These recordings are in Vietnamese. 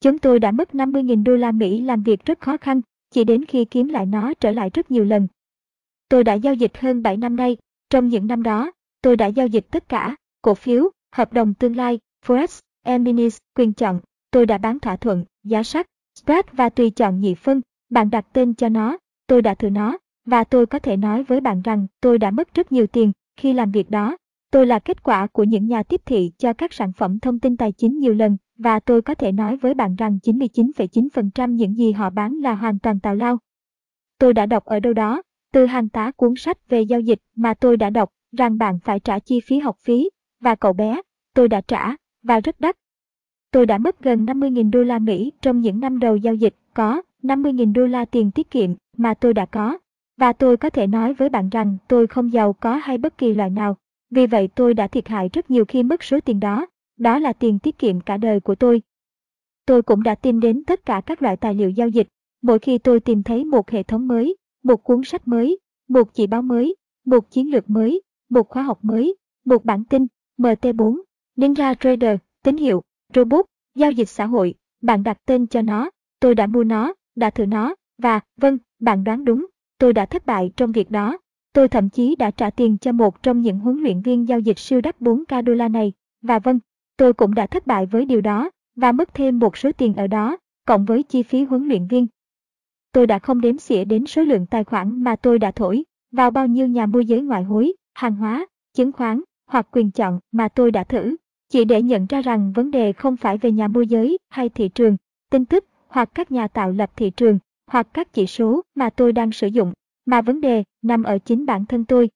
Chúng tôi đã mất 50.000 đô la Mỹ làm việc rất khó khăn, chỉ đến khi kiếm lại nó trở lại rất nhiều lần. Tôi đã giao dịch hơn 7 năm nay, trong những năm đó, tôi đã giao dịch tất cả, cổ phiếu, hợp đồng tương lai, Forex, Eminis, quyền chọn, tôi đã bán thỏa thuận, giá sắt, spread và tùy chọn nhị phân, bạn đặt tên cho nó, tôi đã thử nó, và tôi có thể nói với bạn rằng tôi đã mất rất nhiều tiền khi làm việc đó. Tôi là kết quả của những nhà tiếp thị cho các sản phẩm thông tin tài chính nhiều lần và tôi có thể nói với bạn rằng 99,9% những gì họ bán là hoàn toàn tào lao. Tôi đã đọc ở đâu đó, từ hàng tá cuốn sách về giao dịch mà tôi đã đọc rằng bạn phải trả chi phí học phí, và cậu bé, tôi đã trả, và rất đắt. Tôi đã mất gần 50.000 đô la Mỹ trong những năm đầu giao dịch, có 50.000 đô la tiền tiết kiệm mà tôi đã có. Và tôi có thể nói với bạn rằng tôi không giàu có hay bất kỳ loại nào. Vì vậy tôi đã thiệt hại rất nhiều khi mất số tiền đó. Đó là tiền tiết kiệm cả đời của tôi. Tôi cũng đã tìm đến tất cả các loại tài liệu giao dịch. Mỗi khi tôi tìm thấy một hệ thống mới, một cuốn sách mới, một chỉ báo mới, một chiến lược mới, một khóa học mới, một bản tin, MT4, Ninja Trader, tín hiệu, robot, giao dịch xã hội, bạn đặt tên cho nó, tôi đã mua nó, đã thử nó, và, vâng, bạn đoán đúng, tôi đã thất bại trong việc đó. Tôi thậm chí đã trả tiền cho một trong những huấn luyện viên giao dịch siêu đắt 4k đô la này, và vâng, tôi cũng đã thất bại với điều đó, và mất thêm một số tiền ở đó, cộng với chi phí huấn luyện viên. Tôi đã không đếm xỉa đến số lượng tài khoản mà tôi đã thổi, vào bao nhiêu nhà môi giới ngoại hối, hàng hóa, chứng khoán, hoặc quyền chọn mà tôi đã thử, chỉ để nhận ra rằng vấn đề không phải về nhà môi giới hay thị trường, tin tức hoặc các nhà tạo lập thị trường hoặc các chỉ số mà tôi đang sử dụng, mà vấn đề nằm ở chính bản thân tôi.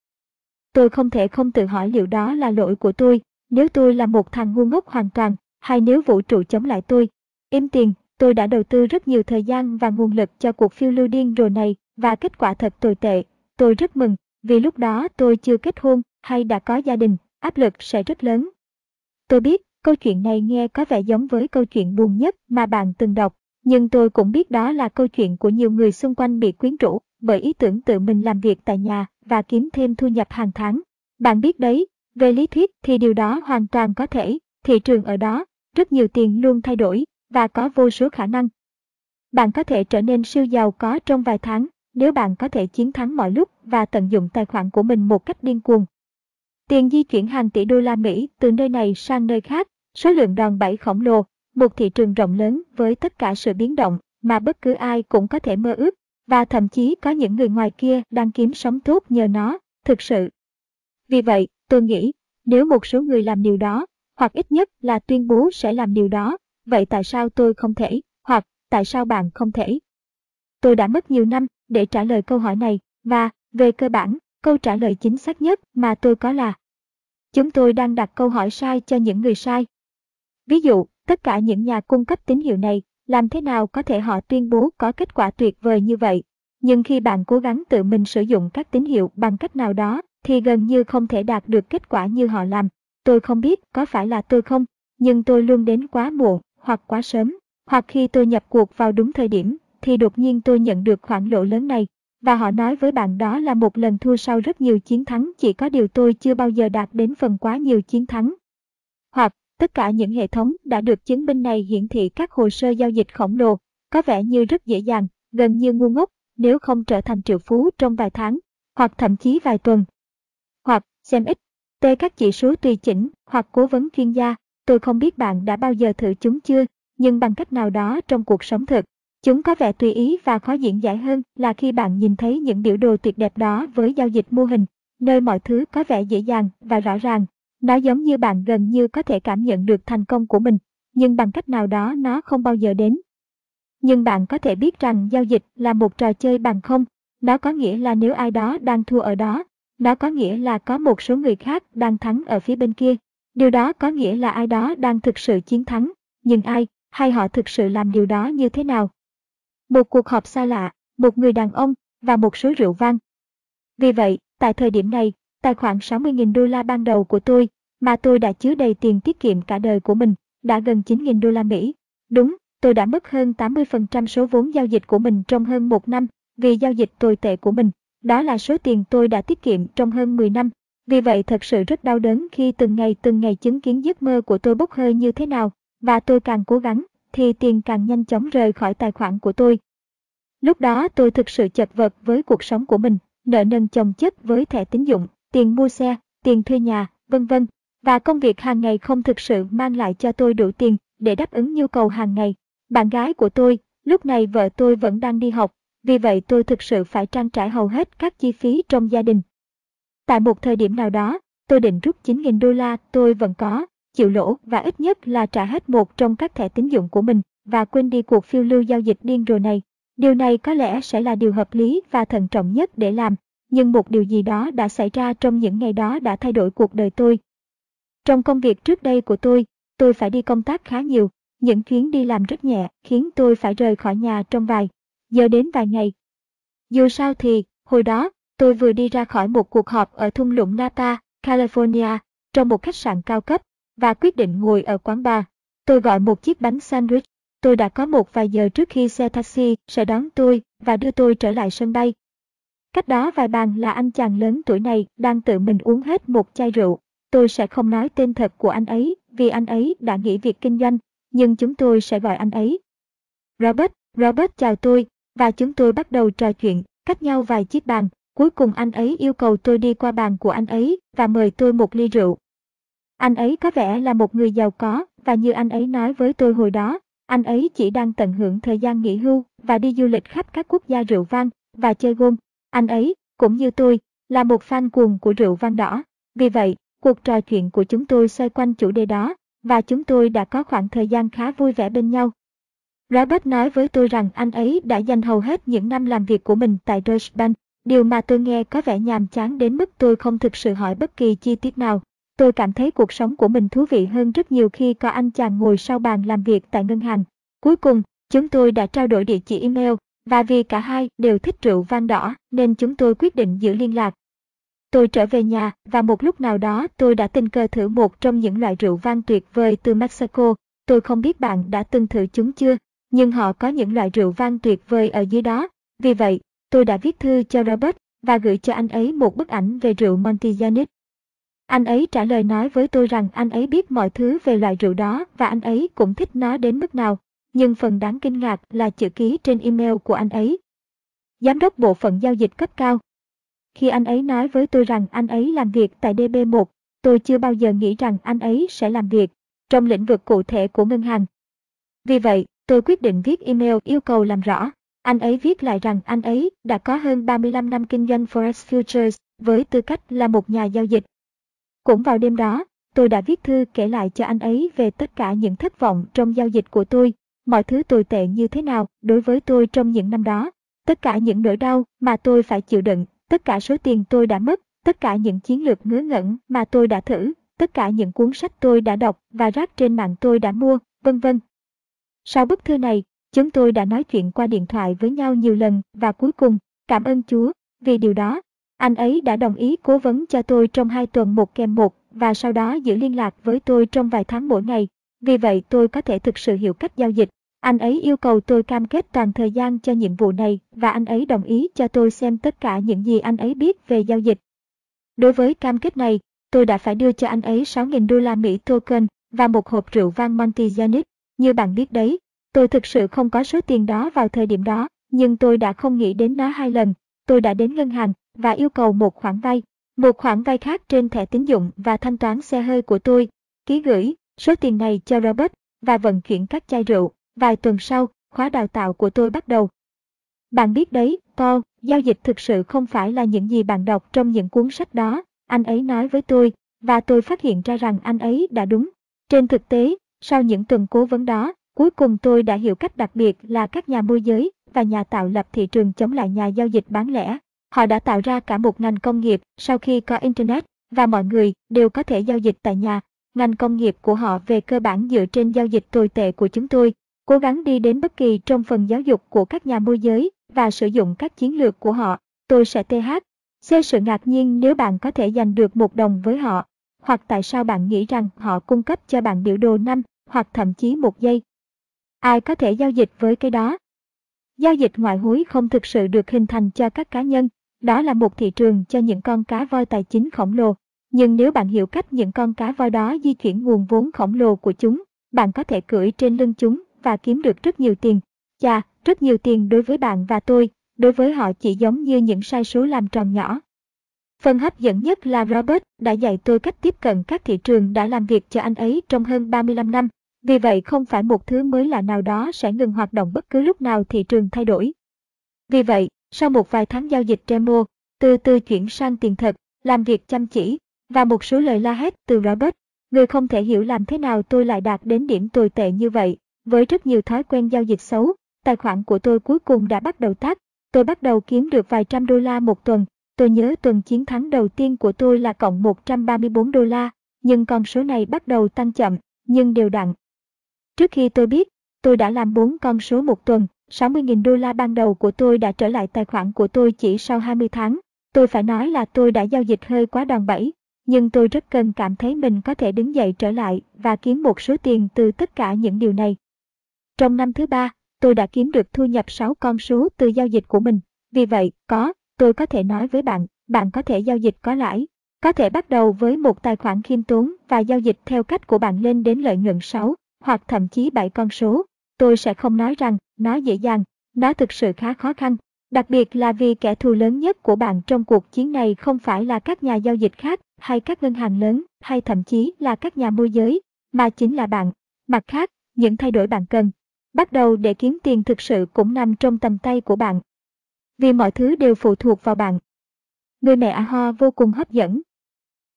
Tôi không thể không tự hỏi liệu đó là lỗi của tôi, nếu tôi là một thằng ngu ngốc hoàn toàn, hay nếu vũ trụ chống lại tôi. Im tiền, tôi đã đầu tư rất nhiều thời gian và nguồn lực cho cuộc phiêu lưu điên rồ này và kết quả thật tồi tệ. Tôi rất mừng, vì lúc đó tôi chưa kết hôn hay đã có gia đình, áp lực sẽ rất lớn. Tôi biết, câu chuyện này nghe có vẻ giống với câu chuyện buồn nhất mà bạn từng đọc, nhưng tôi cũng biết đó là câu chuyện của nhiều người xung quanh bị quyến rũ bởi ý tưởng tự mình làm việc tại nhà và kiếm thêm thu nhập hàng tháng. Bạn biết đấy, về lý thuyết thì điều đó hoàn toàn có thể, thị trường ở đó, rất nhiều tiền luôn thay đổi và có vô số khả năng. Bạn có thể trở nên siêu giàu có trong vài tháng nếu bạn có thể chiến thắng mọi lúc và tận dụng tài khoản của mình một cách điên cuồng. Tiền di chuyển hàng tỷ đô la Mỹ từ nơi này sang nơi khác, số lượng đòn bẩy khổng lồ, một thị trường rộng lớn với tất cả sự biến động mà bất cứ ai cũng có thể mơ ước, và thậm chí có những người ngoài kia đang kiếm sống tốt nhờ nó, thực sự. Vì vậy, tôi nghĩ, nếu một số người làm điều đó, hoặc ít nhất là tuyên bố sẽ làm điều đó, vậy tại sao tôi không thể, hoặc tại sao bạn không thể? Tôi đã mất nhiều năm để trả lời câu hỏi này, và, về cơ bản, câu trả lời chính xác nhất mà tôi có là Chúng tôi đang đặt câu hỏi sai cho những người sai. Ví dụ, tất cả những nhà cung cấp tín hiệu này, làm thế nào có thể họ tuyên bố có kết quả tuyệt vời như vậy? Nhưng khi bạn cố gắng tự mình sử dụng các tín hiệu bằng cách nào đó, thì gần như không thể đạt được kết quả như họ làm. Tôi không biết có phải là tôi không, nhưng tôi luôn đến quá muộn, hoặc quá sớm, hoặc khi tôi nhập cuộc vào đúng thời điểm, thì đột nhiên tôi nhận được khoản lỗ lớn này, và họ nói với bạn đó là một lần thua sau rất nhiều chiến thắng chỉ có điều tôi chưa bao giờ đạt đến phần quá nhiều chiến thắng. Hoặc, tất cả những hệ thống đã được chứng minh này hiển thị các hồ sơ giao dịch khổng lồ, có vẻ như rất dễ dàng, gần như ngu ngốc, nếu không trở thành triệu phú trong vài tháng, hoặc thậm chí vài tuần. Hoặc, xem ít, tê các chỉ số tùy chỉnh, hoặc cố vấn chuyên gia, tôi không biết bạn đã bao giờ thử chúng chưa, nhưng bằng cách nào đó trong cuộc sống thực, Chúng có vẻ tùy ý và khó diễn giải hơn là khi bạn nhìn thấy những biểu đồ tuyệt đẹp đó với giao dịch mô hình, nơi mọi thứ có vẻ dễ dàng và rõ ràng. Nó giống như bạn gần như có thể cảm nhận được thành công của mình, nhưng bằng cách nào đó nó không bao giờ đến. Nhưng bạn có thể biết rằng giao dịch là một trò chơi bằng không, nó có nghĩa là nếu ai đó đang thua ở đó, nó có nghĩa là có một số người khác đang thắng ở phía bên kia. Điều đó có nghĩa là ai đó đang thực sự chiến thắng, nhưng ai, hay họ thực sự làm điều đó như thế nào một cuộc họp xa lạ, một người đàn ông và một số rượu vang. Vì vậy, tại thời điểm này, tài khoản 60.000 đô la ban đầu của tôi, mà tôi đã chứa đầy tiền tiết kiệm cả đời của mình, đã gần 9.000 đô la Mỹ. Đúng, tôi đã mất hơn 80% số vốn giao dịch của mình trong hơn một năm vì giao dịch tồi tệ của mình. Đó là số tiền tôi đã tiết kiệm trong hơn 10 năm. Vì vậy thật sự rất đau đớn khi từng ngày từng ngày chứng kiến giấc mơ của tôi bốc hơi như thế nào, và tôi càng cố gắng, thì tiền càng nhanh chóng rời khỏi tài khoản của tôi. Lúc đó tôi thực sự chật vật với cuộc sống của mình, nợ nần chồng chất với thẻ tín dụng, tiền mua xe, tiền thuê nhà, vân vân. Và công việc hàng ngày không thực sự mang lại cho tôi đủ tiền để đáp ứng nhu cầu hàng ngày. Bạn gái của tôi, lúc này vợ tôi vẫn đang đi học, vì vậy tôi thực sự phải trang trải hầu hết các chi phí trong gia đình. Tại một thời điểm nào đó, tôi định rút 9.000 đô la tôi vẫn có, chịu lỗ và ít nhất là trả hết một trong các thẻ tín dụng của mình và quên đi cuộc phiêu lưu giao dịch điên rồ này. Điều này có lẽ sẽ là điều hợp lý và thận trọng nhất để làm, nhưng một điều gì đó đã xảy ra trong những ngày đó đã thay đổi cuộc đời tôi. Trong công việc trước đây của tôi, tôi phải đi công tác khá nhiều, những chuyến đi làm rất nhẹ khiến tôi phải rời khỏi nhà trong vài giờ đến vài ngày. Dù sao thì, hồi đó, tôi vừa đi ra khỏi một cuộc họp ở thung lũng Napa, California, trong một khách sạn cao cấp, và quyết định ngồi ở quán bar. Tôi gọi một chiếc bánh sandwich. Tôi đã có một vài giờ trước khi xe taxi sẽ đón tôi và đưa tôi trở lại sân bay. Cách đó vài bàn là anh chàng lớn tuổi này đang tự mình uống hết một chai rượu. Tôi sẽ không nói tên thật của anh ấy vì anh ấy đã nghỉ việc kinh doanh, nhưng chúng tôi sẽ gọi anh ấy. Robert, Robert chào tôi, và chúng tôi bắt đầu trò chuyện, cách nhau vài chiếc bàn. Cuối cùng anh ấy yêu cầu tôi đi qua bàn của anh ấy và mời tôi một ly rượu. Anh ấy có vẻ là một người giàu có, và như anh ấy nói với tôi hồi đó, anh ấy chỉ đang tận hưởng thời gian nghỉ hưu và đi du lịch khắp các quốc gia rượu vang và chơi gôn. Anh ấy, cũng như tôi, là một fan cuồng của rượu vang đỏ. Vì vậy, cuộc trò chuyện của chúng tôi xoay quanh chủ đề đó, và chúng tôi đã có khoảng thời gian khá vui vẻ bên nhau. Robert nói với tôi rằng anh ấy đã dành hầu hết những năm làm việc của mình tại Deutsche Bank, điều mà tôi nghe có vẻ nhàm chán đến mức tôi không thực sự hỏi bất kỳ chi tiết nào. Tôi cảm thấy cuộc sống của mình thú vị hơn rất nhiều khi có anh chàng ngồi sau bàn làm việc tại ngân hàng. Cuối cùng, chúng tôi đã trao đổi địa chỉ email, và vì cả hai đều thích rượu vang đỏ nên chúng tôi quyết định giữ liên lạc. Tôi trở về nhà và một lúc nào đó tôi đã tình cờ thử một trong những loại rượu vang tuyệt vời từ Mexico. Tôi không biết bạn đã từng thử chúng chưa, nhưng họ có những loại rượu vang tuyệt vời ở dưới đó. Vì vậy, tôi đã viết thư cho Robert và gửi cho anh ấy một bức ảnh về rượu Montillanic. Anh ấy trả lời nói với tôi rằng anh ấy biết mọi thứ về loại rượu đó và anh ấy cũng thích nó đến mức nào. Nhưng phần đáng kinh ngạc là chữ ký trên email của anh ấy. Giám đốc bộ phận giao dịch cấp cao. Khi anh ấy nói với tôi rằng anh ấy làm việc tại DB1, tôi chưa bao giờ nghĩ rằng anh ấy sẽ làm việc trong lĩnh vực cụ thể của ngân hàng. Vì vậy, tôi quyết định viết email yêu cầu làm rõ. Anh ấy viết lại rằng anh ấy đã có hơn 35 năm kinh doanh Forex Futures với tư cách là một nhà giao dịch cũng vào đêm đó, tôi đã viết thư kể lại cho anh ấy về tất cả những thất vọng trong giao dịch của tôi, mọi thứ tồi tệ như thế nào đối với tôi trong những năm đó, tất cả những nỗi đau mà tôi phải chịu đựng, tất cả số tiền tôi đã mất, tất cả những chiến lược ngớ ngẩn mà tôi đã thử, tất cả những cuốn sách tôi đã đọc và rác trên mạng tôi đã mua, vân vân. Sau bức thư này, chúng tôi đã nói chuyện qua điện thoại với nhau nhiều lần và cuối cùng, cảm ơn Chúa vì điều đó. Anh ấy đã đồng ý cố vấn cho tôi trong hai tuần một kèm một và sau đó giữ liên lạc với tôi trong vài tháng mỗi ngày. Vì vậy tôi có thể thực sự hiểu cách giao dịch. Anh ấy yêu cầu tôi cam kết toàn thời gian cho nhiệm vụ này và anh ấy đồng ý cho tôi xem tất cả những gì anh ấy biết về giao dịch. Đối với cam kết này, tôi đã phải đưa cho anh ấy 6.000 đô la Mỹ token và một hộp rượu vang Montillanic. Như bạn biết đấy, tôi thực sự không có số tiền đó vào thời điểm đó, nhưng tôi đã không nghĩ đến nó hai lần. Tôi đã đến ngân hàng và yêu cầu một khoản vay, một khoản vay khác trên thẻ tín dụng và thanh toán xe hơi của tôi, ký gửi số tiền này cho Robert và vận chuyển các chai rượu. Vài tuần sau, khóa đào tạo của tôi bắt đầu. Bạn biết đấy, Paul, giao dịch thực sự không phải là những gì bạn đọc trong những cuốn sách đó, anh ấy nói với tôi, và tôi phát hiện ra rằng anh ấy đã đúng. Trên thực tế, sau những tuần cố vấn đó, cuối cùng tôi đã hiểu cách đặc biệt là các nhà môi giới và nhà tạo lập thị trường chống lại nhà giao dịch bán lẻ. Họ đã tạo ra cả một ngành công nghiệp sau khi có Internet và mọi người đều có thể giao dịch tại nhà. Ngành công nghiệp của họ về cơ bản dựa trên giao dịch tồi tệ của chúng tôi, cố gắng đi đến bất kỳ trong phần giáo dục của các nhà môi giới và sử dụng các chiến lược của họ. Tôi sẽ TH. Xe sự ngạc nhiên nếu bạn có thể giành được một đồng với họ, hoặc tại sao bạn nghĩ rằng họ cung cấp cho bạn biểu đồ năm hoặc thậm chí một giây. Ai có thể giao dịch với cái đó? Giao dịch ngoại hối không thực sự được hình thành cho các cá nhân, đó là một thị trường cho những con cá voi tài chính khổng lồ. Nhưng nếu bạn hiểu cách những con cá voi đó di chuyển nguồn vốn khổng lồ của chúng, bạn có thể cưỡi trên lưng chúng và kiếm được rất nhiều tiền. Chà, rất nhiều tiền đối với bạn và tôi, đối với họ chỉ giống như những sai số làm tròn nhỏ. Phần hấp dẫn nhất là Robert đã dạy tôi cách tiếp cận các thị trường đã làm việc cho anh ấy trong hơn 35 năm. Vì vậy không phải một thứ mới lạ nào đó sẽ ngừng hoạt động bất cứ lúc nào thị trường thay đổi. Vì vậy, sau một vài tháng giao dịch demo, từ từ chuyển sang tiền thật, làm việc chăm chỉ, và một số lời la hét từ Robert, người không thể hiểu làm thế nào tôi lại đạt đến điểm tồi tệ như vậy. Với rất nhiều thói quen giao dịch xấu, tài khoản của tôi cuối cùng đã bắt đầu tắt. Tôi bắt đầu kiếm được vài trăm đô la một tuần. Tôi nhớ tuần chiến thắng đầu tiên của tôi là cộng 134 đô la, nhưng con số này bắt đầu tăng chậm, nhưng đều đặn. Trước khi tôi biết, tôi đã làm 4 con số một tuần, 60.000 đô la ban đầu của tôi đã trở lại tài khoản của tôi chỉ sau 20 tháng. Tôi phải nói là tôi đã giao dịch hơi quá đòn bẩy, nhưng tôi rất cần cảm thấy mình có thể đứng dậy trở lại và kiếm một số tiền từ tất cả những điều này. Trong năm thứ ba, tôi đã kiếm được thu nhập 6 con số từ giao dịch của mình. Vì vậy, có, tôi có thể nói với bạn, bạn có thể giao dịch có lãi. Có thể bắt đầu với một tài khoản khiêm tốn và giao dịch theo cách của bạn lên đến lợi nhuận 6 hoặc thậm chí 7 con số. Tôi sẽ không nói rằng nó dễ dàng, nó thực sự khá khó khăn. Đặc biệt là vì kẻ thù lớn nhất của bạn trong cuộc chiến này không phải là các nhà giao dịch khác hay các ngân hàng lớn hay thậm chí là các nhà môi giới, mà chính là bạn. Mặt khác, những thay đổi bạn cần bắt đầu để kiếm tiền thực sự cũng nằm trong tầm tay của bạn. Vì mọi thứ đều phụ thuộc vào bạn. Người mẹ Aho vô cùng hấp dẫn.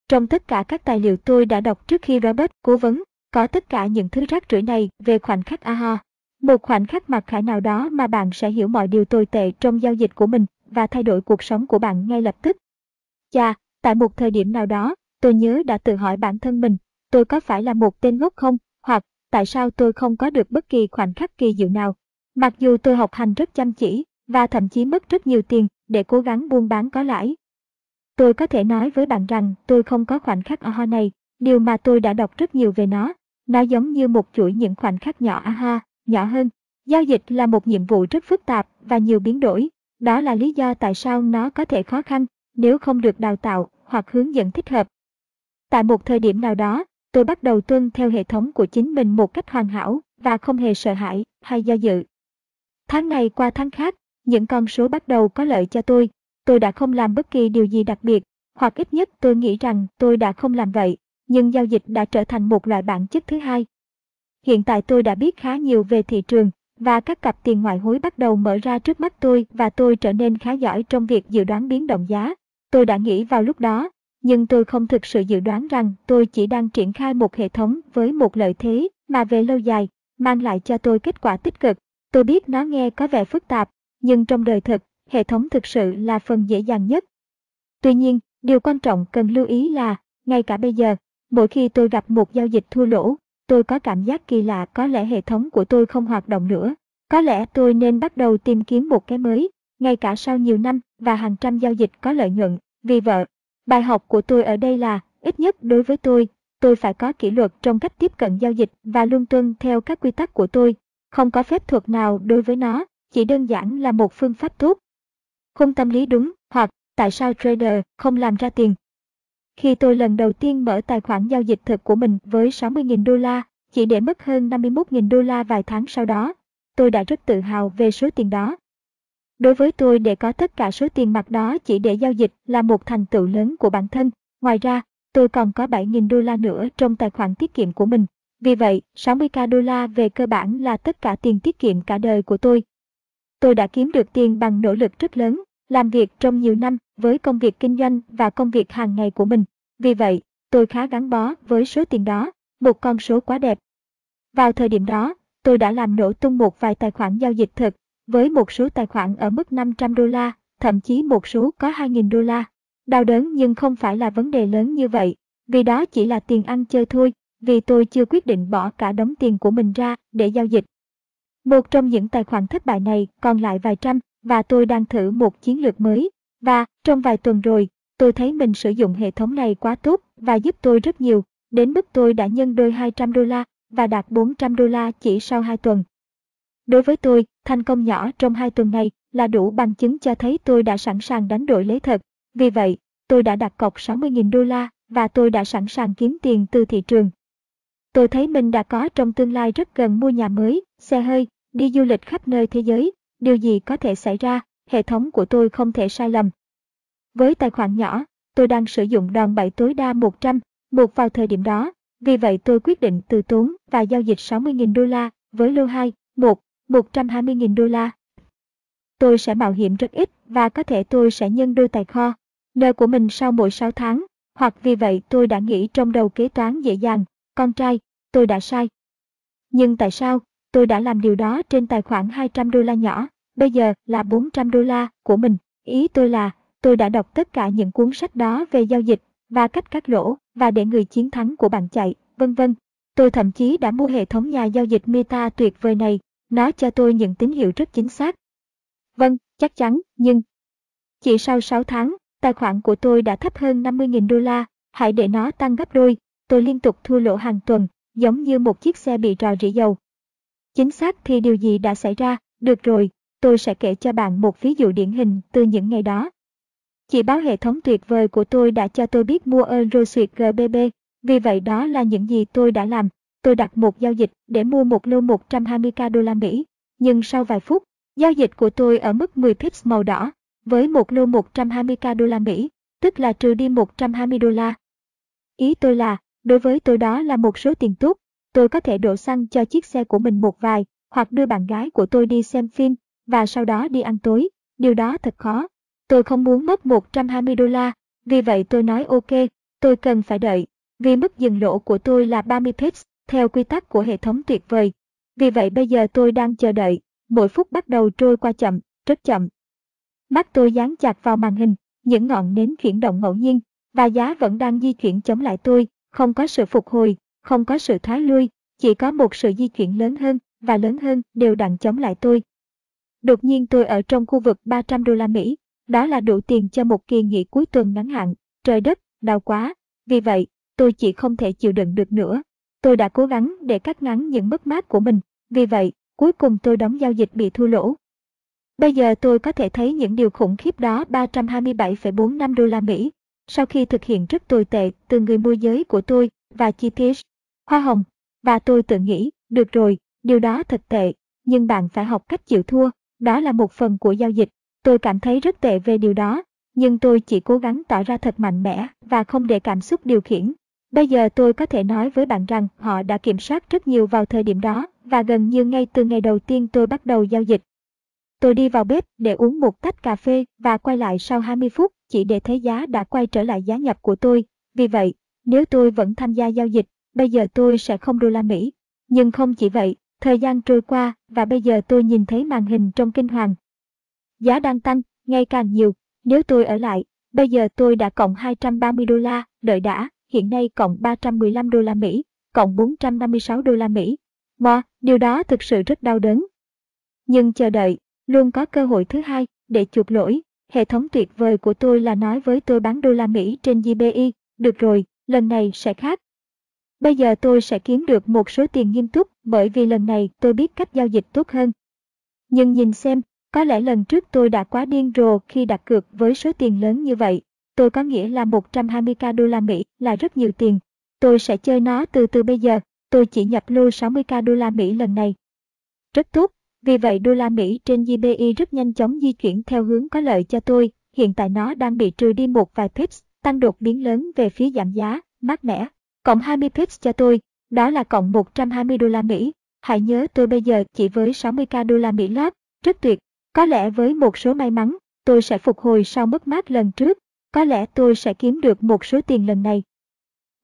Trong tất cả các tài liệu tôi đã đọc trước khi Robert cố vấn, có tất cả những thứ rác rưởi này về khoảnh khắc aha Một khoảnh khắc mặc khải nào đó mà bạn sẽ hiểu mọi điều tồi tệ trong giao dịch của mình và thay đổi cuộc sống của bạn ngay lập tức. Chà, tại một thời điểm nào đó, tôi nhớ đã tự hỏi bản thân mình, tôi có phải là một tên ngốc không, hoặc tại sao tôi không có được bất kỳ khoảnh khắc kỳ diệu nào. Mặc dù tôi học hành rất chăm chỉ, và thậm chí mất rất nhiều tiền để cố gắng buôn bán có lãi. Tôi có thể nói với bạn rằng tôi không có khoảnh khắc aha này, điều mà tôi đã đọc rất nhiều về nó. Nó giống như một chuỗi những khoảnh khắc nhỏ aha, nhỏ hơn. Giao dịch là một nhiệm vụ rất phức tạp và nhiều biến đổi. Đó là lý do tại sao nó có thể khó khăn nếu không được đào tạo hoặc hướng dẫn thích hợp. Tại một thời điểm nào đó, tôi bắt đầu tuân theo hệ thống của chính mình một cách hoàn hảo và không hề sợ hãi hay do dự. Tháng này qua tháng khác, những con số bắt đầu có lợi cho tôi. Tôi đã không làm bất kỳ điều gì đặc biệt, hoặc ít nhất tôi nghĩ rằng tôi đã không làm vậy, nhưng giao dịch đã trở thành một loại bản chất thứ hai. Hiện tại tôi đã biết khá nhiều về thị trường, và các cặp tiền ngoại hối bắt đầu mở ra trước mắt tôi và tôi trở nên khá giỏi trong việc dự đoán biến động giá. Tôi đã nghĩ vào lúc đó, nhưng tôi không thực sự dự đoán rằng tôi chỉ đang triển khai một hệ thống với một lợi thế mà về lâu dài mang lại cho tôi kết quả tích cực. Tôi biết nó nghe có vẻ phức tạp, nhưng trong đời thực, hệ thống thực sự là phần dễ dàng nhất. Tuy nhiên, điều quan trọng cần lưu ý là, ngay cả bây giờ, mỗi khi tôi gặp một giao dịch thua lỗ, tôi có cảm giác kỳ lạ có lẽ hệ thống của tôi không hoạt động nữa. Có lẽ tôi nên bắt đầu tìm kiếm một cái mới, ngay cả sau nhiều năm và hàng trăm giao dịch có lợi nhuận. Vì vợ, bài học của tôi ở đây là, ít nhất đối với tôi, tôi phải có kỷ luật trong cách tiếp cận giao dịch và luôn tuân theo các quy tắc của tôi. Không có phép thuật nào đối với nó, chỉ đơn giản là một phương pháp tốt. Khung tâm lý đúng, hoặc tại sao trader không làm ra tiền. Khi tôi lần đầu tiên mở tài khoản giao dịch thực của mình với 60.000 đô la, chỉ để mất hơn 51.000 đô la vài tháng sau đó, tôi đã rất tự hào về số tiền đó. Đối với tôi để có tất cả số tiền mặt đó chỉ để giao dịch là một thành tựu lớn của bản thân. Ngoài ra, tôi còn có 7.000 đô la nữa trong tài khoản tiết kiệm của mình. Vì vậy, 60k đô la về cơ bản là tất cả tiền tiết kiệm cả đời của tôi. Tôi đã kiếm được tiền bằng nỗ lực rất lớn, làm việc trong nhiều năm với công việc kinh doanh và công việc hàng ngày của mình. Vì vậy, tôi khá gắn bó với số tiền đó, một con số quá đẹp. Vào thời điểm đó, tôi đã làm nổ tung một vài tài khoản giao dịch thực, với một số tài khoản ở mức 500 đô la, thậm chí một số có 2.000 đô la. Đau đớn nhưng không phải là vấn đề lớn như vậy, vì đó chỉ là tiền ăn chơi thôi, vì tôi chưa quyết định bỏ cả đống tiền của mình ra để giao dịch. Một trong những tài khoản thất bại này còn lại vài trăm và tôi đang thử một chiến lược mới. Và trong vài tuần rồi, tôi thấy mình sử dụng hệ thống này quá tốt và giúp tôi rất nhiều, đến mức tôi đã nhân đôi 200 đô la và đạt 400 đô la chỉ sau 2 tuần. Đối với tôi, thành công nhỏ trong hai tuần này là đủ bằng chứng cho thấy tôi đã sẵn sàng đánh đổi lấy thật. Vì vậy, tôi đã đặt cọc 60.000 đô la và tôi đã sẵn sàng kiếm tiền từ thị trường. Tôi thấy mình đã có trong tương lai rất gần mua nhà mới, xe hơi, đi du lịch khắp nơi thế giới. Điều gì có thể xảy ra, hệ thống của tôi không thể sai lầm. Với tài khoản nhỏ, tôi đang sử dụng đòn bẩy tối đa 100, một vào thời điểm đó. Vì vậy tôi quyết định từ tốn và giao dịch 60.000 đô la với lô 2, 1, 120.000 đô la. Tôi sẽ mạo hiểm rất ít và có thể tôi sẽ nhân đôi tài kho, nợ của mình sau mỗi 6 tháng, hoặc vì vậy tôi đã nghĩ trong đầu kế toán dễ dàng, con trai, tôi đã sai. Nhưng tại sao, tôi đã làm điều đó trên tài khoản 200 đô la nhỏ, bây giờ là 400 đô la của mình. Ý tôi là, tôi đã đọc tất cả những cuốn sách đó về giao dịch và cách cắt lỗ và để người chiến thắng của bạn chạy, vân vân. Tôi thậm chí đã mua hệ thống nhà giao dịch Meta tuyệt vời này, nó cho tôi những tín hiệu rất chính xác. Vâng, chắc chắn, nhưng chỉ sau 6 tháng, tài khoản của tôi đã thấp hơn 50.000 đô la, hãy để nó tăng gấp đôi, tôi liên tục thua lỗ hàng tuần, giống như một chiếc xe bị rò rỉ dầu. Chính xác thì điều gì đã xảy ra, được rồi, tôi sẽ kể cho bạn một ví dụ điển hình từ những ngày đó. Chỉ báo hệ thống tuyệt vời của tôi đã cho tôi biết mua Eurosweet GBB, vì vậy đó là những gì tôi đã làm. Tôi đặt một giao dịch để mua một lô 120k đô la Mỹ, nhưng sau vài phút, giao dịch của tôi ở mức 10 pips màu đỏ, với một lô 120k đô la Mỹ, tức là trừ đi 120 đô la. Ý tôi là, đối với tôi đó là một số tiền tốt, tôi có thể đổ xăng cho chiếc xe của mình một vài, hoặc đưa bạn gái của tôi đi xem phim, và sau đó đi ăn tối, điều đó thật khó. Tôi không muốn mất 120 đô la, vì vậy tôi nói ok, tôi cần phải đợi, vì mức dừng lỗ của tôi là 30 pips, theo quy tắc của hệ thống tuyệt vời. Vì vậy bây giờ tôi đang chờ đợi, mỗi phút bắt đầu trôi qua chậm, rất chậm. Mắt tôi dán chặt vào màn hình, những ngọn nến chuyển động ngẫu nhiên, và giá vẫn đang di chuyển chống lại tôi, không có sự phục hồi, không có sự thoái lui, chỉ có một sự di chuyển lớn hơn và lớn hơn đều đặn chống lại tôi. Đột nhiên tôi ở trong khu vực 300 đô la Mỹ, đó là đủ tiền cho một kỳ nghỉ cuối tuần ngắn hạn, trời đất, đau quá. Vì vậy, tôi chỉ không thể chịu đựng được nữa. Tôi đã cố gắng để cắt ngắn những mất mát của mình, vì vậy, cuối cùng tôi đóng giao dịch bị thua lỗ. Bây giờ tôi có thể thấy những điều khủng khiếp đó 327,45 đô la Mỹ. Sau khi thực hiện rất tồi tệ từ người môi giới của tôi và chi tiết, hoa hồng, và tôi tự nghĩ, được rồi, điều đó thật tệ, nhưng bạn phải học cách chịu thua, đó là một phần của giao dịch. Tôi cảm thấy rất tệ về điều đó, nhưng tôi chỉ cố gắng tỏ ra thật mạnh mẽ và không để cảm xúc điều khiển. Bây giờ tôi có thể nói với bạn rằng họ đã kiểm soát rất nhiều vào thời điểm đó và gần như ngay từ ngày đầu tiên tôi bắt đầu giao dịch. Tôi đi vào bếp để uống một tách cà phê và quay lại sau 20 phút chỉ để thấy giá đã quay trở lại giá nhập của tôi. Vì vậy, nếu tôi vẫn tham gia giao dịch, bây giờ tôi sẽ không đô la Mỹ. Nhưng không chỉ vậy, thời gian trôi qua và bây giờ tôi nhìn thấy màn hình trong kinh hoàng. Giá đang tăng, ngày càng nhiều. Nếu tôi ở lại, bây giờ tôi đã cộng 230 đô la, đợi đã, hiện nay cộng 315 đô la Mỹ, cộng 456 đô la Mỹ. mà điều đó thực sự rất đau đớn. Nhưng chờ đợi, luôn có cơ hội thứ hai để chuộc lỗi. Hệ thống tuyệt vời của tôi là nói với tôi bán đô la Mỹ trên GBI, được rồi, lần này sẽ khác. Bây giờ tôi sẽ kiếm được một số tiền nghiêm túc bởi vì lần này tôi biết cách giao dịch tốt hơn. Nhưng nhìn xem, có lẽ lần trước tôi đã quá điên rồ khi đặt cược với số tiền lớn như vậy. Tôi có nghĩa là 120k đô la Mỹ là rất nhiều tiền. Tôi sẽ chơi nó từ từ bây giờ, tôi chỉ nhập lô 60k đô la Mỹ lần này. Rất tốt, vì vậy đô la Mỹ trên GBI rất nhanh chóng di chuyển theo hướng có lợi cho tôi, hiện tại nó đang bị trừ đi một vài pips, tăng đột biến lớn về phía giảm giá, mát mẻ. Cộng 20 pips cho tôi, đó là cộng 120 đô la Mỹ. Hãy nhớ tôi bây giờ chỉ với 60k đô la Mỹ lót, rất tuyệt. Có lẽ với một số may mắn, tôi sẽ phục hồi sau mất mát lần trước, có lẽ tôi sẽ kiếm được một số tiền lần này.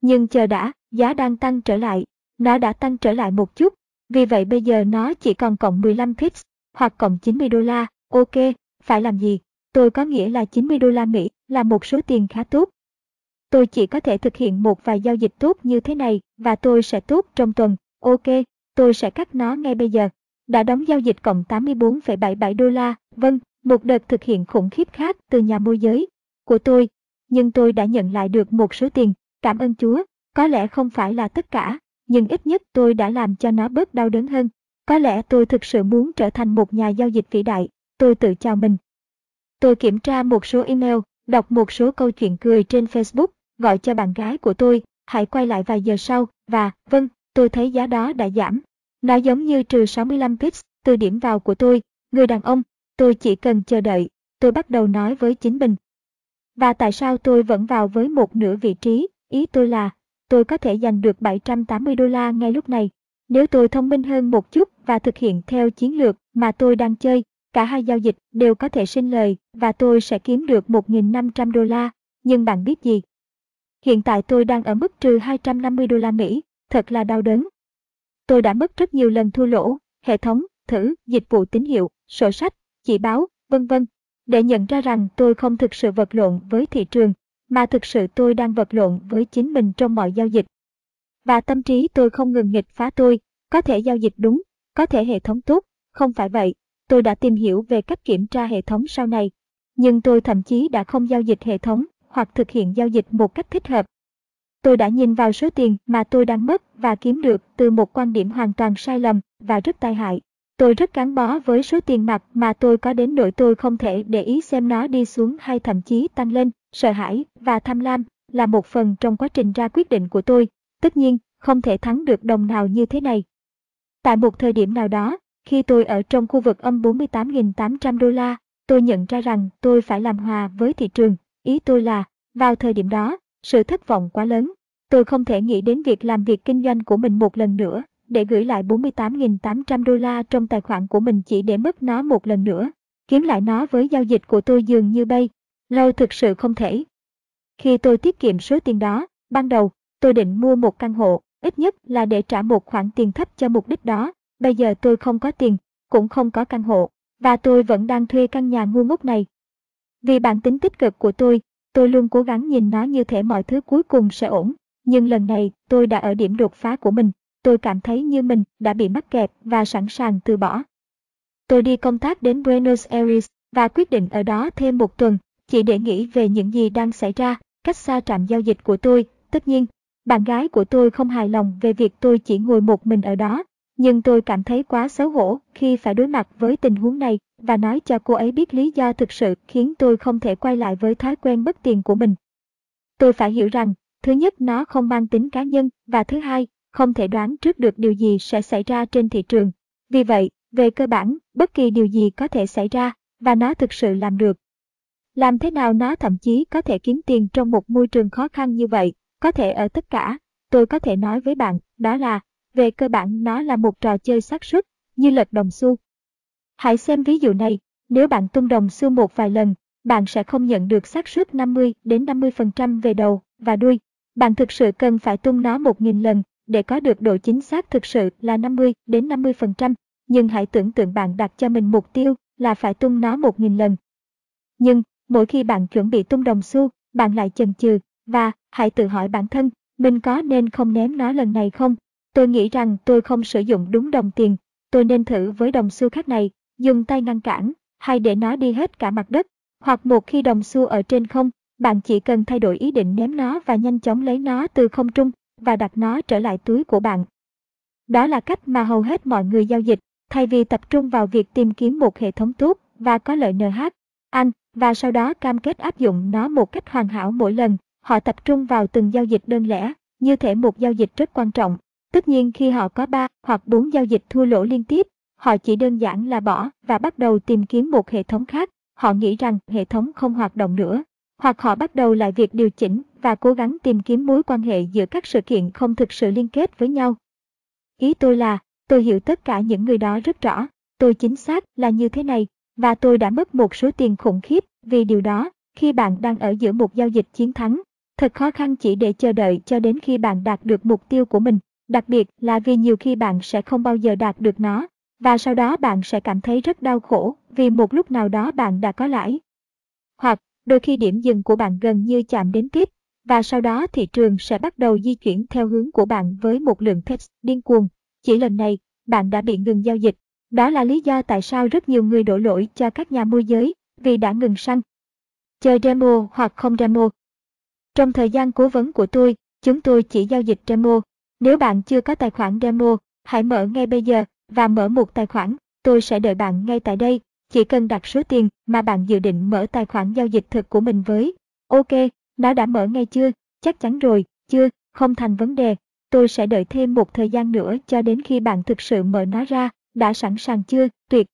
Nhưng chờ đã, giá đang tăng trở lại, nó đã tăng trở lại một chút, vì vậy bây giờ nó chỉ còn cộng 15 pips, hoặc cộng 90 đô la, ok, phải làm gì? Tôi có nghĩa là 90 đô la Mỹ là một số tiền khá tốt. Tôi chỉ có thể thực hiện một vài giao dịch tốt như thế này và tôi sẽ tốt trong tuần, ok, tôi sẽ cắt nó ngay bây giờ. Đã đóng giao dịch cộng 84,77 đô la, vâng, một đợt thực hiện khủng khiếp khác từ nhà môi giới của tôi, nhưng tôi đã nhận lại được một số tiền, cảm ơn Chúa, có lẽ không phải là tất cả, nhưng ít nhất tôi đã làm cho nó bớt đau đớn hơn. Có lẽ tôi thực sự muốn trở thành một nhà giao dịch vĩ đại, tôi tự chào mình. Tôi kiểm tra một số email, đọc một số câu chuyện cười trên Facebook, gọi cho bạn gái của tôi, hãy quay lại vài giờ sau, và, vâng, tôi thấy giá đó đã giảm. Nó giống như trừ 65 pips từ điểm vào của tôi, người đàn ông, tôi chỉ cần chờ đợi, tôi bắt đầu nói với chính mình. Và tại sao tôi vẫn vào với một nửa vị trí, ý tôi là, tôi có thể giành được 780 đô la ngay lúc này. Nếu tôi thông minh hơn một chút và thực hiện theo chiến lược mà tôi đang chơi, cả hai giao dịch đều có thể sinh lời và tôi sẽ kiếm được 1.500 đô la. Nhưng bạn biết gì? Hiện tại tôi đang ở mức trừ 250 đô la Mỹ, thật là đau đớn. Tôi đã mất rất nhiều lần thua lỗ, hệ thống, thử, dịch vụ tín hiệu, sổ sách, chỉ báo, vân vân, để nhận ra rằng tôi không thực sự vật lộn với thị trường, mà thực sự tôi đang vật lộn với chính mình trong mọi giao dịch. Và tâm trí tôi không ngừng nghịch phá tôi, có thể giao dịch đúng, có thể hệ thống tốt, không phải vậy, tôi đã tìm hiểu về cách kiểm tra hệ thống sau này. Nhưng tôi thậm chí đã không giao dịch hệ thống hoặc thực hiện giao dịch một cách thích hợp. Tôi đã nhìn vào số tiền mà tôi đang mất và kiếm được từ một quan điểm hoàn toàn sai lầm và rất tai hại. Tôi rất gắn bó với số tiền mặt mà tôi có đến nỗi tôi không thể để ý xem nó đi xuống hay thậm chí tăng lên. Sợ hãi và tham lam là một phần trong quá trình ra quyết định của tôi. Tất nhiên, không thể thắng được đồng nào như thế này. Tại một thời điểm nào đó, khi tôi ở trong khu vực âm 48.800 đô la, tôi nhận ra rằng tôi phải làm hòa với thị trường. Ý tôi là, vào thời điểm đó, sự thất vọng quá lớn. Tôi không thể nghĩ đến việc làm việc kinh doanh của mình một lần nữa để gửi lại 48.800 đô la trong tài khoản của mình chỉ để mất nó một lần nữa. Kiếm lại nó với giao dịch của tôi dường như bay. Lâu thực sự không thể. Khi tôi tiết kiệm số tiền đó, ban đầu, tôi định mua một căn hộ, ít nhất là để trả một khoản tiền thấp cho mục đích đó. Bây giờ tôi không có tiền, cũng không có căn hộ, và tôi vẫn đang thuê căn nhà ngu ngốc này. Vì bản tính tích cực của tôi, tôi luôn cố gắng nhìn nó như thể mọi thứ cuối cùng sẽ ổn. Nhưng lần này, tôi đã ở điểm đột phá của mình tôi cảm thấy như mình đã bị mắc kẹt và sẵn sàng từ bỏ. Tôi đi công tác đến Buenos Aires và quyết định ở đó thêm một tuần, chỉ để nghĩ về những gì đang xảy ra, cách xa trạm giao dịch của tôi. Tất nhiên, bạn gái của tôi không hài lòng về việc tôi chỉ ngồi một mình ở đó, nhưng tôi cảm thấy quá xấu hổ khi phải đối mặt với tình huống này và nói cho cô ấy biết lý do thực sự khiến tôi không thể quay lại với thói quen bất tiền của mình. Tôi phải hiểu rằng, thứ nhất nó không mang tính cá nhân và thứ hai, không thể đoán trước được điều gì sẽ xảy ra trên thị trường. Vì vậy, về cơ bản, bất kỳ điều gì có thể xảy ra, và nó thực sự làm được. Làm thế nào nó thậm chí có thể kiếm tiền trong một môi trường khó khăn như vậy, có thể ở tất cả, tôi có thể nói với bạn, đó là, về cơ bản nó là một trò chơi xác suất, như lật đồng xu. Hãy xem ví dụ này, nếu bạn tung đồng xu một vài lần, bạn sẽ không nhận được xác suất 50 đến 50% về đầu và đuôi. Bạn thực sự cần phải tung nó 1.000 lần để có được độ chính xác thực sự là 50 đến 50%, nhưng hãy tưởng tượng bạn đặt cho mình mục tiêu là phải tung nó 1.000 lần. Nhưng, mỗi khi bạn chuẩn bị tung đồng xu, bạn lại chần chừ, và hãy tự hỏi bản thân, mình có nên không ném nó lần này không? Tôi nghĩ rằng tôi không sử dụng đúng đồng tiền, tôi nên thử với đồng xu khác này, dùng tay ngăn cản, hay để nó đi hết cả mặt đất, hoặc một khi đồng xu ở trên không, bạn chỉ cần thay đổi ý định ném nó và nhanh chóng lấy nó từ không trung và đặt nó trở lại túi của bạn. Đó là cách mà hầu hết mọi người giao dịch, thay vì tập trung vào việc tìm kiếm một hệ thống tốt và có lợi NH, anh, và sau đó cam kết áp dụng nó một cách hoàn hảo mỗi lần, họ tập trung vào từng giao dịch đơn lẻ, như thể một giao dịch rất quan trọng. Tất nhiên khi họ có 3 hoặc 4 giao dịch thua lỗ liên tiếp, họ chỉ đơn giản là bỏ và bắt đầu tìm kiếm một hệ thống khác. Họ nghĩ rằng hệ thống không hoạt động nữa, hoặc họ bắt đầu lại việc điều chỉnh và cố gắng tìm kiếm mối quan hệ giữa các sự kiện không thực sự liên kết với nhau. Ý tôi là, tôi hiểu tất cả những người đó rất rõ, tôi chính xác là như thế này, và tôi đã mất một số tiền khủng khiếp vì điều đó, khi bạn đang ở giữa một giao dịch chiến thắng. Thật khó khăn chỉ để chờ đợi cho đến khi bạn đạt được mục tiêu của mình, đặc biệt là vì nhiều khi bạn sẽ không bao giờ đạt được nó, và sau đó bạn sẽ cảm thấy rất đau khổ vì một lúc nào đó bạn đã có lãi. Hoặc, đôi khi điểm dừng của bạn gần như chạm đến tiếp, và sau đó thị trường sẽ bắt đầu di chuyển theo hướng của bạn với một lượng text điên cuồng. Chỉ lần này, bạn đã bị ngừng giao dịch. Đó là lý do tại sao rất nhiều người đổ lỗi cho các nhà môi giới vì đã ngừng săn. Chơi demo hoặc không demo. Trong thời gian cố vấn của tôi, chúng tôi chỉ giao dịch demo. Nếu bạn chưa có tài khoản demo, hãy mở ngay bây giờ và mở một tài khoản. Tôi sẽ đợi bạn ngay tại đây. Chỉ cần đặt số tiền mà bạn dự định mở tài khoản giao dịch thực của mình với. Ok, nó đã mở ngay chưa? Chắc chắn rồi, chưa, không thành vấn đề. tôi sẽ đợi thêm một thời gian nữa cho đến khi bạn thực sự mở nó ra, đã sẵn sàng chưa, tuyệt.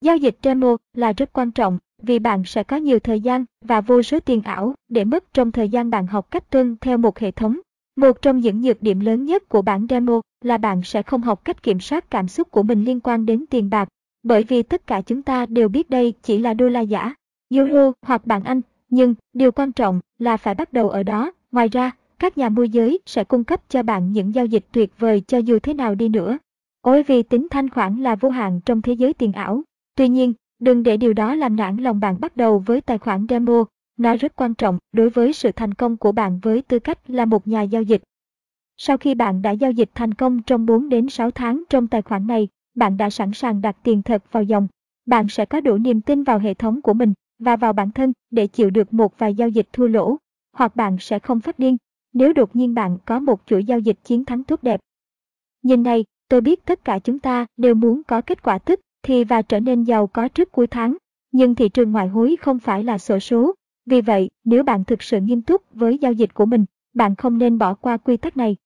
Giao dịch demo là rất quan trọng vì bạn sẽ có nhiều thời gian và vô số tiền ảo để mất trong thời gian bạn học cách tuân theo một hệ thống. Một trong những nhược điểm lớn nhất của bản demo là bạn sẽ không học cách kiểm soát cảm xúc của mình liên quan đến tiền bạc, bởi vì tất cả chúng ta đều biết đây chỉ là đô la giả, euro hoặc bảng Anh, nhưng điều quan trọng là phải bắt đầu ở đó. Ngoài ra, các nhà môi giới sẽ cung cấp cho bạn những giao dịch tuyệt vời cho dù thế nào đi nữa. Ôi vì tính thanh khoản là vô hạn trong thế giới tiền ảo. Tuy nhiên, đừng để điều đó làm nản lòng bạn bắt đầu với tài khoản demo. Nó rất quan trọng đối với sự thành công của bạn với tư cách là một nhà giao dịch. Sau khi bạn đã giao dịch thành công trong 4 đến 6 tháng trong tài khoản này, bạn đã sẵn sàng đặt tiền thật vào dòng. Bạn sẽ có đủ niềm tin vào hệ thống của mình và vào bản thân để chịu được một vài giao dịch thua lỗ, hoặc bạn sẽ không phát điên nếu đột nhiên bạn có một chuỗi giao dịch chiến thắng tốt đẹp. Nhìn này, tôi biết tất cả chúng ta đều muốn có kết quả tức thì và trở nên giàu có trước cuối tháng, nhưng thị trường ngoại hối không phải là sổ số. Vì vậy, nếu bạn thực sự nghiêm túc với giao dịch của mình, bạn không nên bỏ qua quy tắc này.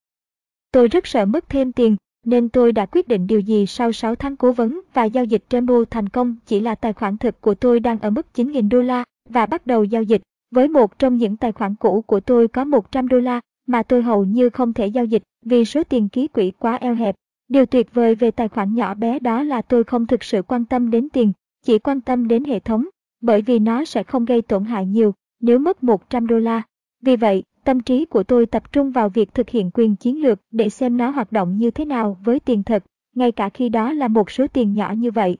Tôi rất sợ mất thêm tiền, nên tôi đã quyết định điều gì sau 6 tháng cố vấn và giao dịch Trembo thành công chỉ là tài khoản thực của tôi đang ở mức 9.000 đô la và bắt đầu giao dịch. Với một trong những tài khoản cũ của tôi có 100 đô la mà tôi hầu như không thể giao dịch vì số tiền ký quỹ quá eo hẹp. Điều tuyệt vời về tài khoản nhỏ bé đó là tôi không thực sự quan tâm đến tiền, chỉ quan tâm đến hệ thống, bởi vì nó sẽ không gây tổn hại nhiều nếu mất 100 đô la. Vì vậy, tâm trí của tôi tập trung vào việc thực hiện quyền chiến lược để xem nó hoạt động như thế nào với tiền thật, ngay cả khi đó là một số tiền nhỏ như vậy.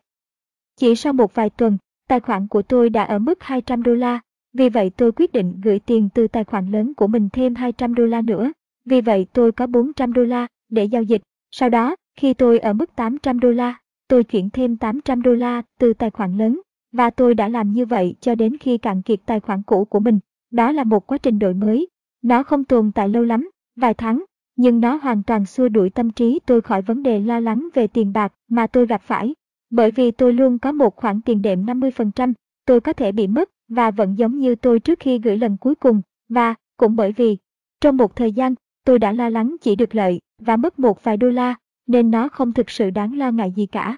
Chỉ sau một vài tuần, tài khoản của tôi đã ở mức 200 đô la, vì vậy tôi quyết định gửi tiền từ tài khoản lớn của mình thêm 200 đô la nữa. Vì vậy tôi có 400 đô la để giao dịch. Sau đó, khi tôi ở mức 800 đô la, tôi chuyển thêm 800 đô la từ tài khoản lớn. Và tôi đã làm như vậy cho đến khi cạn kiệt tài khoản cũ của mình. Đó là một quá trình đổi mới. Nó không tồn tại lâu lắm, vài tháng, nhưng nó hoàn toàn xua đuổi tâm trí tôi khỏi vấn đề lo lắng về tiền bạc mà tôi gặp phải. Bởi vì tôi luôn có một khoản tiền đệm 50%, tôi có thể bị mất và vẫn giống như tôi trước khi gửi lần cuối cùng, và cũng bởi vì, trong một thời gian, tôi đã lo lắng chỉ được lợi và mất một vài đô la, nên nó không thực sự đáng lo ngại gì cả.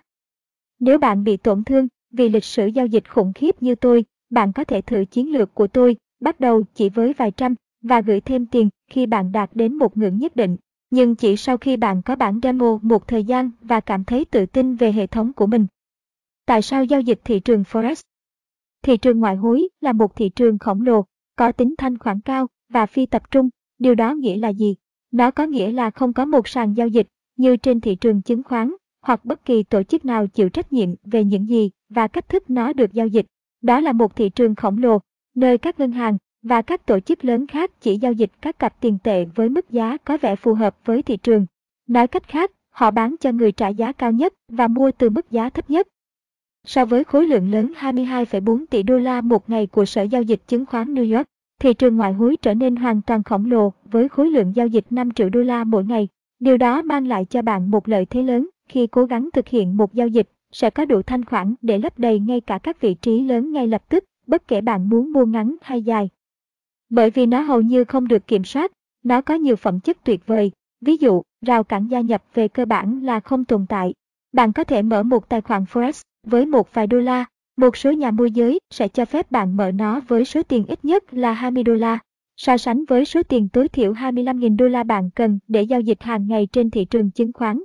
Nếu bạn bị tổn thương vì lịch sử giao dịch khủng khiếp như tôi, bạn có thể thử chiến lược của tôi, bắt đầu chỉ với vài trăm và gửi thêm tiền khi bạn đạt đến một ngưỡng nhất định. Nhưng chỉ sau khi bạn có bản demo một thời gian và cảm thấy tự tin về hệ thống của mình. Tại sao giao dịch thị trường Forex? Thị trường ngoại hối là một thị trường khổng lồ, có tính thanh khoản cao và phi tập trung. Điều đó nghĩa là gì? Nó có nghĩa là không có một sàn giao dịch như trên thị trường chứng khoán hoặc bất kỳ tổ chức nào chịu trách nhiệm về những gì và cách thức nó được giao dịch. Đó là một thị trường khổng lồ, nơi các ngân hàng và các tổ chức lớn khác chỉ giao dịch các cặp tiền tệ với mức giá có vẻ phù hợp với thị trường. Nói cách khác, họ bán cho người trả giá cao nhất và mua từ mức giá thấp nhất. So với khối lượng lớn 22,4 tỷ đô la một ngày của Sở Giao dịch Chứng khoán New York, thị trường ngoại hối trở nên hoàn toàn khổng lồ với khối lượng giao dịch 5 triệu đô la mỗi ngày. Điều đó mang lại cho bạn một lợi thế lớn khi cố gắng thực hiện một giao dịch sẽ có đủ thanh khoản để lấp đầy ngay cả các vị trí lớn ngay lập tức, bất kể bạn muốn mua ngắn hay dài. Bởi vì nó hầu như không được kiểm soát, nó có nhiều phẩm chất tuyệt vời. Ví dụ, rào cản gia nhập về cơ bản là không tồn tại. Bạn có thể mở một tài khoản Forex với một vài đô la. Một số nhà môi giới sẽ cho phép bạn mở nó với số tiền ít nhất là 20 đô la, so sánh với số tiền tối thiểu 25.000 đô la bạn cần để giao dịch hàng ngày trên thị trường chứng khoán.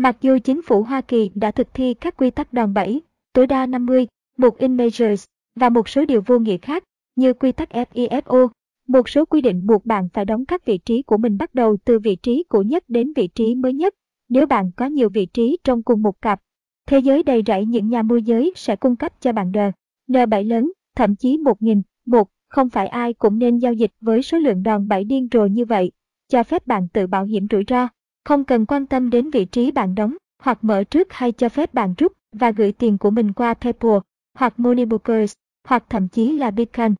Mặc dù chính phủ Hoa Kỳ đã thực thi các quy tắc đòn bẩy, tối đa 50, một in measures và một số điều vô nghĩa khác, như quy tắc FIFO, một số quy định buộc bạn phải đóng các vị trí của mình bắt đầu từ vị trí cũ nhất đến vị trí mới nhất. Nếu bạn có nhiều vị trí trong cùng một cặp, thế giới đầy rẫy những nhà môi giới sẽ cung cấp cho bạn đờ, N7 lớn, thậm chí 1.000, một, không phải ai cũng nên giao dịch với số lượng đòn bẩy điên rồ như vậy, cho phép bạn tự bảo hiểm rủi ro, không cần quan tâm đến vị trí bạn đóng, hoặc mở trước hay cho phép bạn rút và gửi tiền của mình qua PayPal, hoặc Moneybookers, hoặc thậm chí là Bitcoin.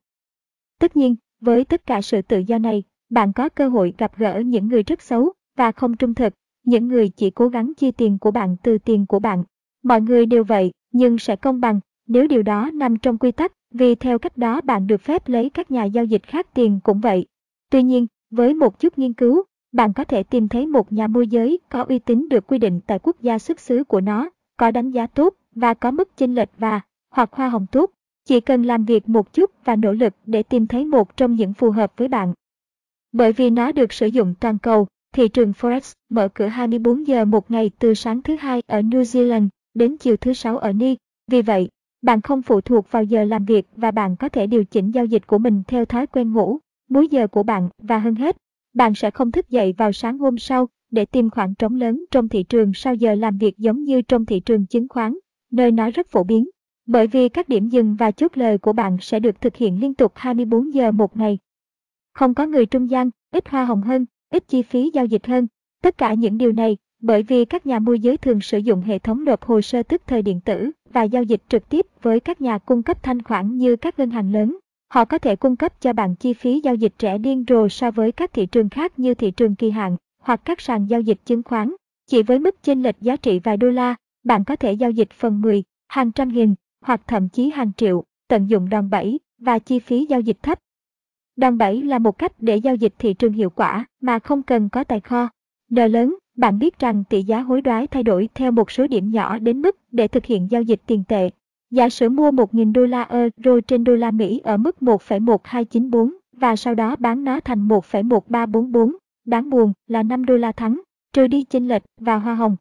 Tất nhiên, với tất cả sự tự do này, bạn có cơ hội gặp gỡ những người rất xấu và không trung thực, những người chỉ cố gắng chia tiền của bạn từ tiền của bạn. Mọi người đều vậy, nhưng sẽ công bằng nếu điều đó nằm trong quy tắc, vì theo cách đó bạn được phép lấy các nhà giao dịch khác tiền cũng vậy. Tuy nhiên, với một chút nghiên cứu, bạn có thể tìm thấy một nhà môi giới có uy tín được quy định tại quốc gia xuất xứ của nó, có đánh giá tốt và có mức chênh lệch và hoặc hoa hồng tốt. Chỉ cần làm việc một chút và nỗ lực để tìm thấy một trong những phù hợp với bạn. Bởi vì nó được sử dụng toàn cầu, thị trường Forex mở cửa 24 giờ một ngày từ sáng thứ hai ở New Zealand đến chiều thứ sáu ở Ni. Vì vậy, bạn không phụ thuộc vào giờ làm việc và bạn có thể điều chỉnh giao dịch của mình theo thói quen ngủ, múi giờ của bạn và hơn hết, bạn sẽ không thức dậy vào sáng hôm sau để tìm khoảng trống lớn trong thị trường sau giờ làm việc giống như trong thị trường chứng khoán, nơi nó rất phổ biến. Bởi vì các điểm dừng và chốt lời của bạn sẽ được thực hiện liên tục 24 giờ một ngày. Không có người trung gian, ít hoa hồng hơn, ít chi phí giao dịch hơn. Tất cả những điều này bởi vì các nhà môi giới thường sử dụng hệ thống nộp hồ sơ tức thời điện tử và giao dịch trực tiếp với các nhà cung cấp thanh khoản như các ngân hàng lớn. Họ có thể cung cấp cho bạn chi phí giao dịch rẻ điên rồ so với các thị trường khác như thị trường kỳ hạn hoặc các sàn giao dịch chứng khoán. Chỉ với mức chênh lệch giá trị vài đô la, bạn có thể giao dịch phần 10, hàng trăm nghìn hoặc thậm chí hàng triệu, tận dụng đòn bẩy và chi phí giao dịch thấp. Đòn bẩy là một cách để giao dịch thị trường hiệu quả mà không cần có tài kho. N lớn, bạn biết rằng tỷ giá hối đoái thay đổi theo một số điểm nhỏ đến mức để thực hiện giao dịch tiền tệ. Giả sử mua 1.000 đô la euro trên đô la Mỹ ở mức 1,1294 và sau đó bán nó thành 1,1344, đáng buồn là 5 đô la thắng, trừ đi chênh lệch và hoa hồng.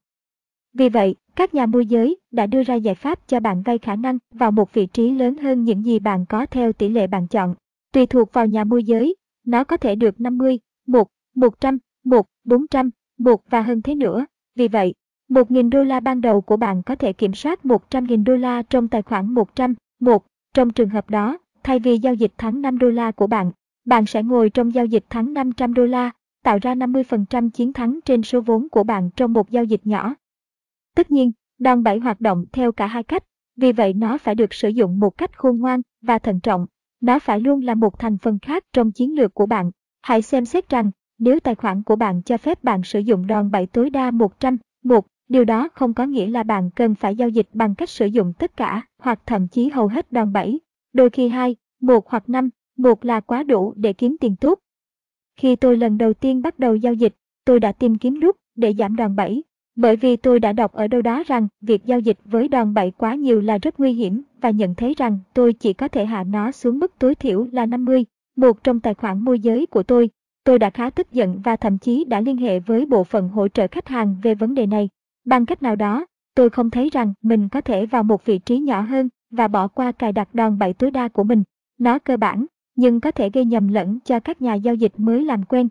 Vì vậy, các nhà môi giới đã đưa ra giải pháp cho bạn vay khả năng vào một vị trí lớn hơn những gì bạn có theo tỷ lệ bạn chọn. Tùy thuộc vào nhà môi giới, nó có thể được 50, 1, 100, 1, 400, 1 và hơn thế nữa. Vì vậy, 1.000 đô la ban đầu của bạn có thể kiểm soát 100.000 đô la trong tài khoản 100, 1. Trong trường hợp đó, thay vì giao dịch thắng 5 đô la của bạn, bạn sẽ ngồi trong giao dịch thắng 500 đô la, tạo ra 50% chiến thắng trên số vốn của bạn trong một giao dịch nhỏ. Tất nhiên, đòn bẩy hoạt động theo cả hai cách, vì vậy nó phải được sử dụng một cách khôn ngoan và thận trọng. Nó phải luôn là một thành phần khác trong chiến lược của bạn. Hãy xem xét rằng, nếu tài khoản của bạn cho phép bạn sử dụng đòn bẩy tối đa 100, 1, điều đó không có nghĩa là bạn cần phải giao dịch bằng cách sử dụng tất cả hoặc thậm chí hầu hết đòn bẩy. Đôi khi 2, 1 hoặc 5, 1 là quá đủ để kiếm tiền tốt. Khi tôi lần đầu tiên bắt đầu giao dịch, tôi đã tìm kiếm nút để giảm đòn bẩy. Bởi vì tôi đã đọc ở đâu đó rằng việc giao dịch với đòn bẩy quá nhiều là rất nguy hiểm và nhận thấy rằng tôi chỉ có thể hạ nó xuống mức tối thiểu là 50, một trong tài khoản môi giới của tôi. Tôi đã khá tức giận và thậm chí đã liên hệ với bộ phận hỗ trợ khách hàng về vấn đề này. Bằng cách nào đó, tôi không thấy rằng mình có thể vào một vị trí nhỏ hơn và bỏ qua cài đặt đòn bẩy tối đa của mình. Nó cơ bản, nhưng có thể gây nhầm lẫn cho các nhà giao dịch mới làm quen.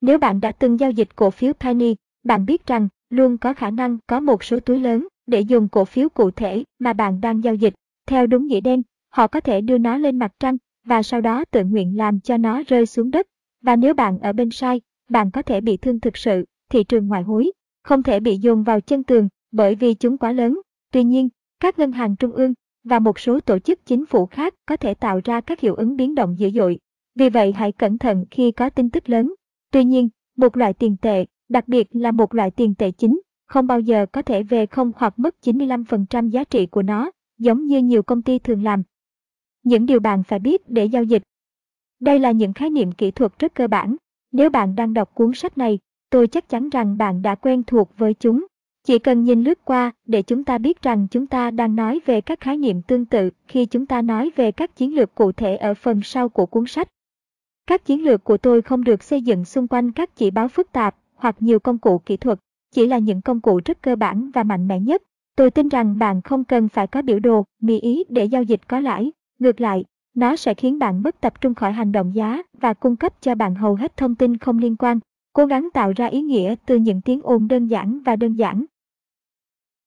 Nếu bạn đã từng giao dịch cổ phiếu Penny, bạn biết rằng luôn có khả năng có một số túi lớn để dùng cổ phiếu cụ thể mà bạn đang giao dịch. Theo đúng nghĩa đen, họ có thể đưa nó lên mặt trăng và sau đó tự nguyện làm cho nó rơi xuống đất. Và nếu bạn ở bên sai, bạn có thể bị thương thực sự. Thị trường ngoại hối không thể bị dồn vào chân tường bởi vì chúng quá lớn. Tuy nhiên, các ngân hàng trung ương và một số tổ chức chính phủ khác có thể tạo ra các hiệu ứng biến động dữ dội. Vì vậy hãy cẩn thận khi có tin tức lớn. Tuy nhiên, một loại tiền tệ đặc biệt là một loại tiền tệ chính, không bao giờ có thể về không hoặc mất 95% giá trị của nó, giống như nhiều công ty thường làm. Những điều bạn phải biết để giao dịch. Đây là những khái niệm kỹ thuật rất cơ bản. Nếu bạn đang đọc cuốn sách này, tôi chắc chắn rằng bạn đã quen thuộc với chúng. Chỉ cần nhìn lướt qua để chúng ta biết rằng chúng ta đang nói về các khái niệm tương tự khi chúng ta nói về các chiến lược cụ thể ở phần sau của cuốn sách. Các chiến lược của tôi không được xây dựng xung quanh các chỉ báo phức tạp hoặc nhiều công cụ kỹ thuật, chỉ là những công cụ rất cơ bản và mạnh mẽ nhất. Tôi tin rằng bạn không cần phải có biểu đồ, mì ý để giao dịch có lãi. Ngược lại, nó sẽ khiến bạn mất tập trung khỏi hành động giá và cung cấp cho bạn hầu hết thông tin không liên quan. Cố gắng tạo ra ý nghĩa từ những tiếng ồn đơn giản và đơn giản.